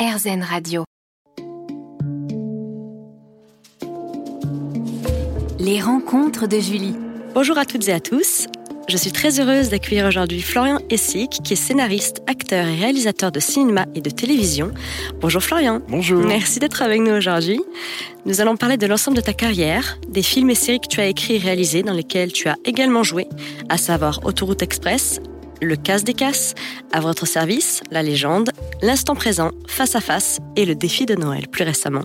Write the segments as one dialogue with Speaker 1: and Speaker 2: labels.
Speaker 1: RZN Radio. Les rencontres de Julie.
Speaker 2: Bonjour à toutes et à tous. Je suis très heureuse d'accueillir aujourd'hui Florian Essic, qui est scénariste, acteur et réalisateur de cinéma et de télévision. Bonjour Florian.
Speaker 3: Bonjour.
Speaker 2: Merci d'être avec nous aujourd'hui. Nous allons parler de l'ensemble de ta carrière, des films et séries que tu as écrits et réalisés dans lesquels tu as également joué, à savoir Autoroute Express, Le Casse des Casses, À votre service, La Légende, L'instant présent, Face à face et Le défi de Noël plus récemment.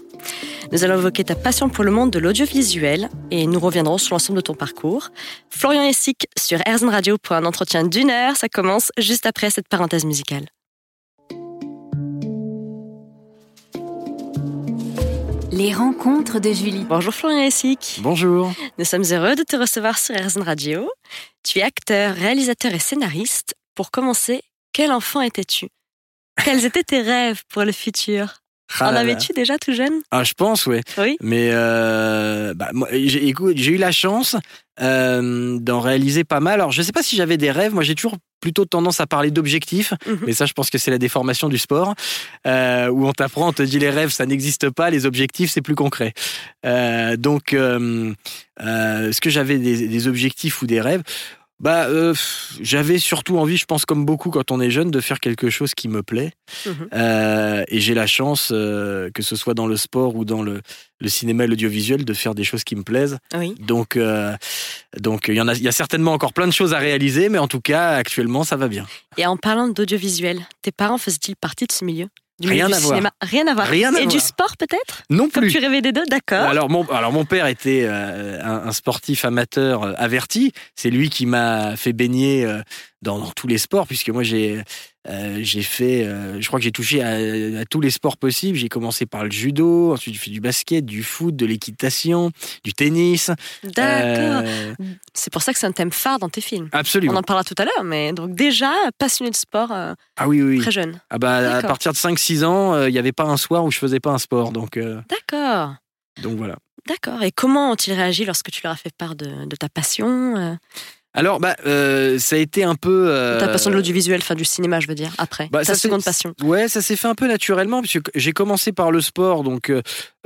Speaker 2: Nous allons évoquer ta passion pour le monde de l'audiovisuel et nous reviendrons sur l'ensemble de ton parcours. Florian Essic sur RZN Radio pour un entretien d'une heure. Ça commence juste après cette parenthèse musicale.
Speaker 1: Les rencontres de Julie.
Speaker 2: Bonjour Florian Essic.
Speaker 3: Bonjour.
Speaker 2: Nous sommes heureux de te recevoir sur RZN Radio. Tu es acteur, réalisateur et scénariste. Pour commencer, quel enfant étais-tu? Quels étaient tes rêves pour le futur?
Speaker 3: Ah
Speaker 2: En avais-tu déjà tout jeune?
Speaker 3: Ah, je pense, ouais.
Speaker 2: Oui.
Speaker 3: Mais euh, bah, j'ai, écoute, j'ai eu la chance euh, d'en réaliser pas mal. Alors, je sais pas si j'avais des rêves. Moi, j'ai toujours plutôt tendance à parler d'objectifs.
Speaker 2: Mhm.
Speaker 3: Mais ça, je pense que c'est la déformation du sport, euh, où on t'apprend, on te dit les rêves, ça n'existe pas. Les objectifs, c'est plus concret. Donc, est-ce que j'avais des, des objectifs ou des rêves? Bah, euh, j'avais surtout envie, je pense comme beaucoup quand on est jeune, de faire quelque chose qui me plaît.
Speaker 2: Mhm.
Speaker 3: Euh, et j'ai la chance, euh, que ce soit dans le sport ou dans le, le cinéma et l'audiovisuel, de faire des choses qui me plaisent.
Speaker 2: Oui.
Speaker 3: Donc, donc il y en a, il y a certainement encore plein de choses à réaliser, mais en tout cas, actuellement, ça va bien.
Speaker 2: Et en parlant d'audiovisuel, tes parents faisaient-ils partie de ce milieu? Du
Speaker 3: Rien à voir.
Speaker 2: Rien à voir.
Speaker 3: Rien à
Speaker 2: et du sport peut-être?
Speaker 3: Non
Speaker 2: Comme
Speaker 3: plus.
Speaker 2: tu rêvais des deux, d'accord.
Speaker 3: Alors mon, alors mon père était euh, un, un sportif amateur euh, averti. C'est lui qui m'a fait baigner euh, dans, dans tous les sports, puisque moi j'ai euh, j'ai fait, euh, je crois que j'ai touché à, à tous les sports possibles. J'ai commencé par le judo, ensuite j'ai fait du basket, du foot, de l'équitation, du tennis.
Speaker 2: D'accord.
Speaker 3: Euh,
Speaker 2: C'est pour ça que c'est un thème phare dans tes films. On
Speaker 3: absolument.
Speaker 2: en parlera tout à l'heure, mais donc déjà passionné de sport
Speaker 3: Ah oui, oui.
Speaker 2: très jeune.
Speaker 3: Ah bah, à partir de 5-6 ans, il n'y avait pas un soir où je faisais pas un sport. Donc,
Speaker 2: D'accord.
Speaker 3: donc voilà.
Speaker 2: D'accord. Et comment ont-ils réagi lorsque tu leur as fait part de, de ta passion
Speaker 3: Alors, bah, euh, ça a été un peu. euh,
Speaker 2: Ta passion de l'audiovisuel, enfin du cinéma, je veux dire, après.
Speaker 3: Bah,
Speaker 2: ta
Speaker 3: ça,
Speaker 2: seconde passion.
Speaker 3: Ouais, ça s'est fait un peu naturellement puisque j'ai commencé par le sport. Donc,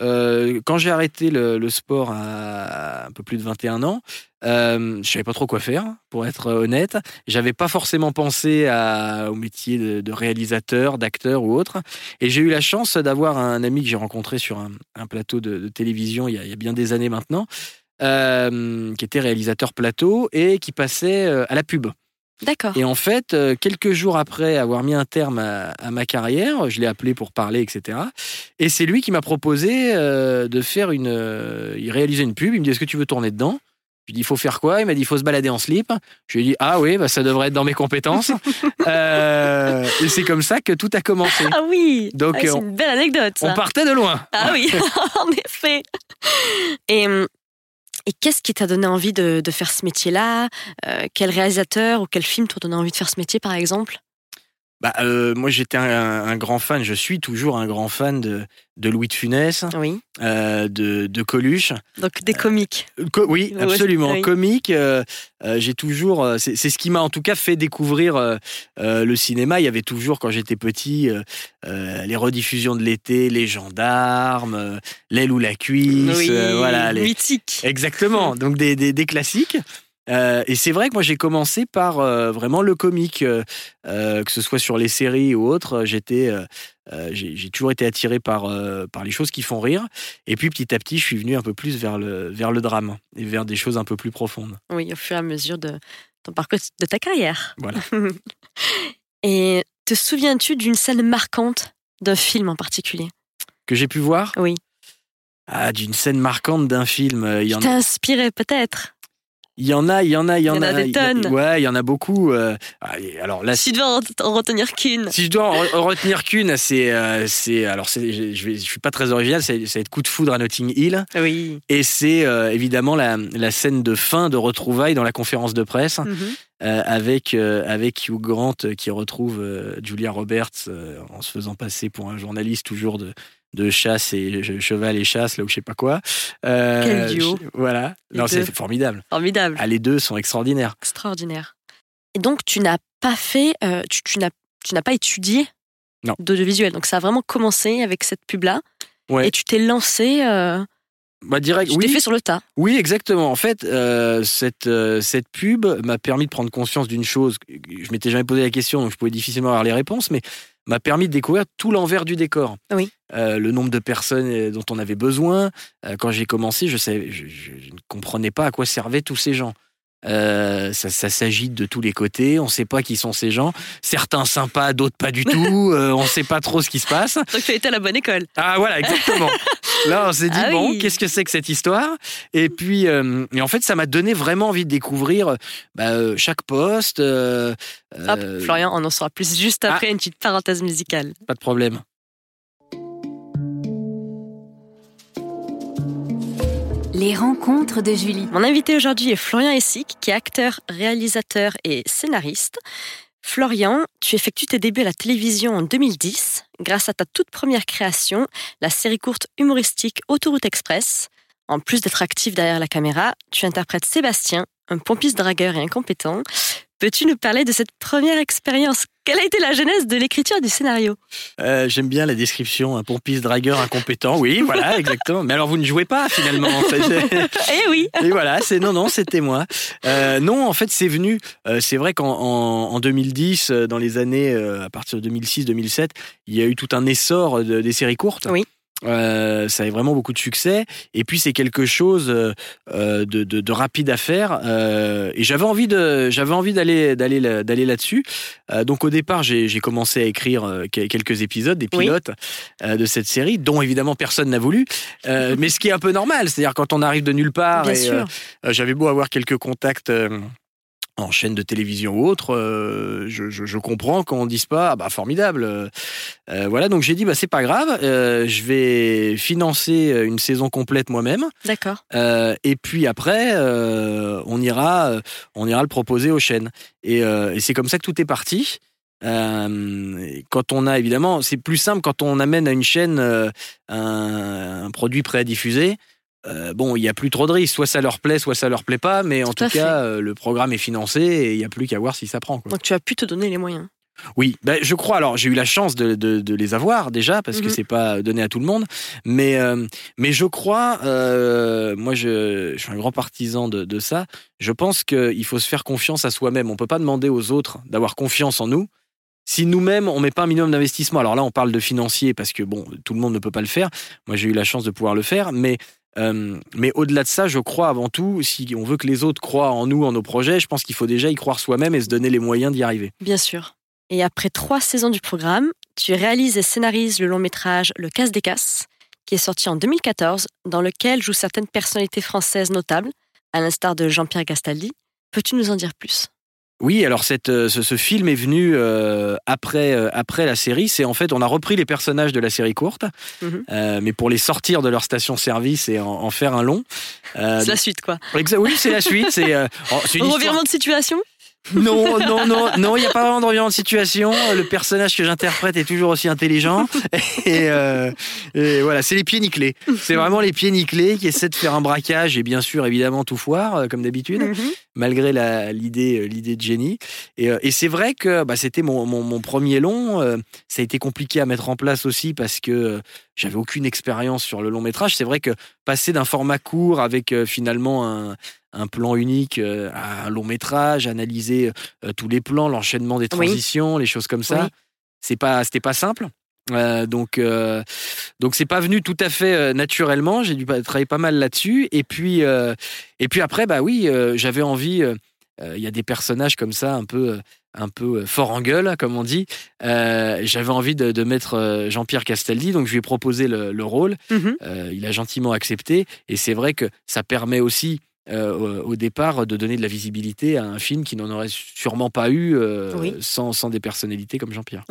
Speaker 3: euh, quand j'ai arrêté le, le sport à un peu plus de 21 ans, je savais pas trop quoi faire, pour être honnête. J'avais pas forcément pensé à, au métier de, de réalisateur, d'acteur ou autre. Et j'ai eu la chance d'avoir un ami que j'ai rencontré sur un, un plateau de, de télévision il y, a, il y a bien des années maintenant, euh, qui était réalisateur plateau et qui passait euh, à la pub.
Speaker 2: D'accord.
Speaker 3: Et en fait, euh, quelques jours après avoir mis un terme à, à ma carrière, je l'ai appelé pour parler, etc. Et c'est lui qui m'a proposé euh, de faire une. euh, il réalisait une pub. Il me dit Est-ce que tu veux tourner dedans? Je lui ai dit Il faut faire quoi? Il m'a dit Il faut se balader en slip. Je lui ai dit Ah oui, bah, ça devrait être dans mes compétences. Euh, et c'est comme ça que tout a commencé.
Speaker 2: Ah oui.
Speaker 3: Donc,
Speaker 2: Ah, c'est
Speaker 3: on-
Speaker 2: une belle anecdote. Ça.
Speaker 3: On partait de loin.
Speaker 2: Ah oui, en effet. Et, hum, et qu'est-ce qui t'a donné envie de, faire ce métier-là? Euh, Quel réalisateur ou quel film t'a donné envie de faire ce métier, par exemple?
Speaker 3: Bah, euh, moi, j'étais un, un grand fan, je suis toujours un grand fan de, de Louis de Funès,
Speaker 2: Oui.
Speaker 3: euh, de, de Coluche.
Speaker 2: Donc des comiques.
Speaker 3: Co- oui, absolument.
Speaker 2: oui.
Speaker 3: Comique, euh, euh, j'ai toujours. euh, c'est ce qui m'a en tout cas fait découvrir euh, euh, le cinéma. Il y avait toujours, quand j'étais petit, euh, euh, les rediffusions de l'été, les gendarmes, euh, l'aile ou la cuisse, euh, voilà. Les...
Speaker 2: mythique.
Speaker 3: Exactement. Donc des, des, des classiques. Euh, et c'est vrai que moi j'ai commencé par euh, vraiment le comique, euh, que ce soit sur les séries ou autres. J'étais, j'ai toujours été attiré par par les choses qui font rire. Et puis petit à petit, je suis venu un peu plus vers le vers le drame et vers des choses un peu plus profondes.
Speaker 2: Oui, au fur et à mesure de ton parcours de ta carrière.
Speaker 3: Voilà.
Speaker 2: et te souviens-tu d'une scène marquante d'un film en particulier?
Speaker 3: Que j'ai pu voir?
Speaker 2: Oui.
Speaker 3: Ah, d'une scène marquante d'un film. Il y
Speaker 2: Qui
Speaker 3: en
Speaker 2: t'a inspiré peut-être
Speaker 3: il y en a, il y en a, il y en,
Speaker 2: Il y en a des
Speaker 3: a-
Speaker 2: tonnes.
Speaker 3: ouais, il y en a beaucoup. euh, ah, alors là,
Speaker 2: Si tu devais en en retenir qu'une.
Speaker 3: Si je dois en en retenir qu'une, c'est, euh, c'est, alors c'est, je, je suis pas très original, c'est, c'est être coup de foudre à Notting Hill,
Speaker 2: Oui.
Speaker 3: et c'est euh, évidemment la, la scène de fin de retrouvailles dans la conférence de presse
Speaker 2: Mhm.
Speaker 3: euh, avec euh, avec Hugh Grant euh, qui retrouve Julia Roberts en se faisant passer pour un journaliste toujours de de chasse et che- cheval et chasse là ou je sais pas quoi. Euh,
Speaker 2: Quel duo.
Speaker 3: je- Voilà,
Speaker 2: Les
Speaker 3: non c'est formidable.
Speaker 2: Formidable.
Speaker 3: Ah, les deux sont extraordinaires.
Speaker 2: Extraordinaire. Et donc, tu n'as pas fait, euh, tu, tu n'as, tu n'as pas étudié
Speaker 3: Non.
Speaker 2: d'audiovisuel. Donc ça a vraiment commencé avec cette pub-là.
Speaker 3: Ouais.
Speaker 2: Et tu t'es lancé, euh,
Speaker 3: Bah direct,
Speaker 2: tu t'es
Speaker 3: oui.
Speaker 2: fait sur le tas.
Speaker 3: Oui, exactement. En fait, euh, cette, euh, cette pub m'a permis de prendre conscience d'une chose. Je m'étais jamais posé la question, donc je pouvais difficilement avoir les réponses, mais m'a permis de découvrir tout l'envers du décor.
Speaker 2: Oui.
Speaker 3: Euh, le nombre de personnes euh, dont on avait besoin. Euh, quand j'ai commencé, je, savais, je, je- je ne comprenais pas à quoi servaient tous ces gens. Euh, ça, ça s'agite de tous les côtés. On ne sait pas qui sont ces gens. Certains sympas, d'autres pas du tout. Euh, on ne sait pas trop ce qui se passe.
Speaker 2: Donc tu as été à la bonne école.
Speaker 3: Ah voilà, exactement. Là, on s'est dit
Speaker 2: Ah
Speaker 3: bon,
Speaker 2: oui.
Speaker 3: qu'est-ce que c'est que cette histoire? Et puis, euh, et en fait, ça m'a donné vraiment envie de découvrir bah, chaque poste.
Speaker 2: Hop, Florian, on en saura plus juste
Speaker 3: Ah.
Speaker 2: après une petite parenthèse musicale.
Speaker 3: Pas de problème.
Speaker 1: Les rencontres de Julie.
Speaker 2: Mon invité aujourd'hui est Florian Essic, qui est acteur, réalisateur et scénariste. Florian, tu effectues tes débuts à la télévision en 2010 grâce à ta toute première création, la série courte humoristique Autoroute Express. En plus d'être actif derrière la caméra, tu interprètes Sébastien, un pompiste dragueur et incompétent. Peux-tu nous parler de cette première expérience Quelle a été la genèse de l'écriture du scénario
Speaker 3: Euh, J'aime bien la description, un pompiste dragueur incompétent. Oui, voilà, exactement. Mais alors, vous ne jouez pas finalement. En fait.
Speaker 2: Eh oui
Speaker 3: Et voilà, c'est non, non, c'était moi. Euh, non, en fait, c'est venu. euh, c'est vrai qu'en en, en 2010, euh, dans les années à partir de 2006-2007, il y a eu tout un essor de- des séries courtes.
Speaker 2: Oui.
Speaker 3: Euh, ça avait vraiment beaucoup de succès. Et puis c'est quelque chose euh, euh, de, de- de rapide à faire. Euh, et j'avais envie de, j'avais envie d'aller, d'aller, d'aller là-dessus. Euh, donc au départ, j'ai, commencé à écrire que- quelques épisodes, des
Speaker 2: Oui.
Speaker 3: pilotes euh, de cette série, dont évidemment personne n'a voulu. Euh, mais ce qui est un peu normal, c'est-à-dire quand on arrive de nulle part J'avais beau avoir quelques contacts en chaîne de télévision ou autre, euh, je, je- je comprends qu'on dise pas, ah bah formidable. euh, euh, voilà, donc j'ai dit, bah c'est pas grave, euh, je vais financer une saison complète moi-même,
Speaker 2: D'accord.
Speaker 3: et puis après, on ira, on ira le proposer aux chaînes. Et, et c'est comme ça que tout est parti. Quand on a évidemment, c'est plus simple quand on amène à une chaîne un, un produit prêt à diffuser. Euh, bon, il n'y a plus trop de risques. Soit ça leur plaît, soit ça leur plaît pas. Mais en
Speaker 2: Tout
Speaker 3: cas, euh, le programme est financé et il n'y a plus qu'à voir si ça prend. quoi.
Speaker 2: Donc tu as pu te donner les moyens.
Speaker 3: Oui, ben, je crois. Alors, j'ai eu la chance de, de- de les avoir déjà parce que
Speaker 2: Mhm.
Speaker 3: c'est pas donné à tout le monde. Mais, euh, mais je crois, moi, je, je suis un grand partisan de, de ça. Je pense qu'il faut se faire confiance à soi-même. On peut pas demander aux autres d'avoir confiance en nous si nous-mêmes on met pas un minimum d'investissement. Alors là, on parle de financier parce que bon, tout le monde ne peut pas le faire. Moi, j'ai eu la chance de pouvoir le faire, mais euh, mais au-delà de ça, je crois avant tout, si on veut que les autres croient en nous, en nos projets, je pense qu'il faut déjà y croire soi-même et se donner les moyens d'y arriver.
Speaker 2: Bien sûr. Et après trois saisons du programme, tu réalises et scénarises le long métrage Le Casse des Casses, qui est sorti en 2014, dans lequel jouent certaines personnalités françaises notables, à l'instar de Jean-Pierre Gastaldi. Peux-tu nous en dire plus?
Speaker 3: Oui, alors cette, euh, ce, ce film est venu euh, après, euh, après la série. C'est en fait, on a repris les personnages de la série courte,
Speaker 2: Mhm.
Speaker 3: euh, mais pour les sortir de leur station-service et en, en faire un long. Euh,
Speaker 2: C'est la suite, quoi.
Speaker 3: oui, c'est la suite. C'est euh, histoire-
Speaker 2: Revirement de situation?
Speaker 3: Non, non, non, non, il n'y a pas vraiment de revirement de situation. Le personnage que j'interprète est toujours aussi intelligent. Et, euh, et voilà, c'est les pieds nickelés. C'est vraiment les pieds nickelés qui essaient de faire un braquage et bien sûr, évidemment, tout foire, euh, comme d'habitude
Speaker 2: Mhm.
Speaker 3: malgré l'idée euh, l'idée de génie. Et, et c'est vrai que bah, c'était mon, mon, mon premier long. ça a été compliqué à mettre en place aussi parce que j'avais aucune expérience sur le long métrage. C'est vrai que passer d'un format court avec euh, finalement un, un plan unique euh, à un long métrage, analyser euh, tous les plans, l'enchaînement des
Speaker 2: Oui.
Speaker 3: transitions, les choses comme ça,
Speaker 2: Oui.
Speaker 3: c'est pas c'était pas simple. Donc, donc c'est pas venu tout à fait naturellement. J'ai dû travailler pas mal là-dessus. Et puis, et puis après, bah oui, j'avais envie. Euh, Il y a des personnages comme ça, un peu, euh, un peu euh, fort en gueule, comme on dit. Euh, j'avais envie de, de mettre Jean-Pierre Castaldi, donc je lui ai proposé le, le rôle.
Speaker 2: Mhm.
Speaker 3: Euh, il a gentiment accepté. Et c'est vrai que ça permet aussi. euh, au départ, de donner de la visibilité à un film qui n'en aurait sûrement pas eu euh,
Speaker 2: Oui.
Speaker 3: sans, sans des personnalités comme Jean-Pierre.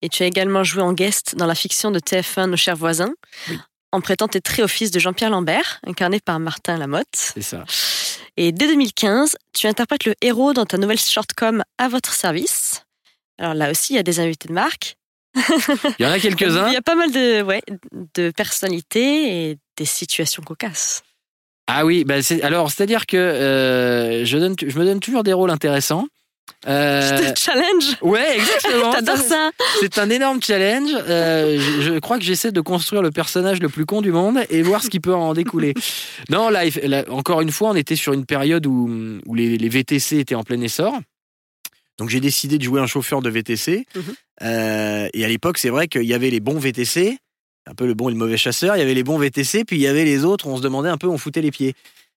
Speaker 2: Et tu as également joué en guest dans la fiction de TF1 Nos chers voisins,
Speaker 3: Oui.
Speaker 2: en prêtant tes traits au fils de Jean-Pierre Lambert, incarné par Martin Lamotte.
Speaker 3: C'est ça.
Speaker 2: Et dès 2015, tu interprètes le héros dans ta nouvelle shortcom À votre service. Alors là aussi, il y a des invités de marque.
Speaker 3: Il y en a quelques-uns.
Speaker 2: Il y a pas mal de, ouais, de personnalités et des situations cocasses.
Speaker 3: Ah oui, bah c'est, alors c'est-à-dire que euh, je, donne, je me donne toujours des rôles intéressants. Euh,
Speaker 2: C'est un challenge.
Speaker 3: ouais, exactement.
Speaker 2: T'adores ça.
Speaker 3: C'est un énorme challenge. Euh, je, je crois que j'essaie de construire le personnage le plus con du monde et voir ce qui peut en découler. Non, là, encore une fois, on était sur une période où, où les, les VTC étaient en plein essor. Donc j'ai décidé de jouer un chauffeur de VTC.
Speaker 2: Mhm.
Speaker 3: Euh, et à l'époque, c'est vrai qu'il y avait les bons VTC, un peu le bon et le mauvais chasseur. Il y avait les bons VTC, puis il y avait les autres. On se demandait un peu, on foutait les pieds.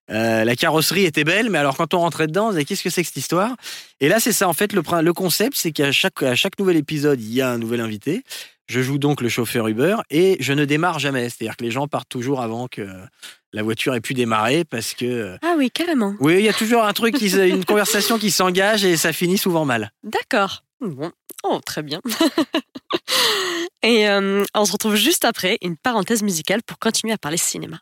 Speaker 3: Euh, la carrosserie était belle, mais alors quand on rentrait dedans, on disait qu'est-ce que c'est que cette histoire? Et là, c'est ça. En fait, le, le concept, c'est qu'à chaque, à chaque nouvel épisode, il y a un nouvel invité. Je joue donc le chauffeur Uber et je ne démarre jamais. C'est-à-dire que les gens partent toujours avant que la voiture ait pu démarrer parce que. euh,
Speaker 2: Ah oui, carrément.
Speaker 3: Oui, il y a toujours un truc, qui, une conversation qui s'engage et ça finit souvent mal.
Speaker 2: D'accord. Bon. Oh, très bien. Et euh, on se retrouve juste après une parenthèse musicale pour continuer à parler cinéma.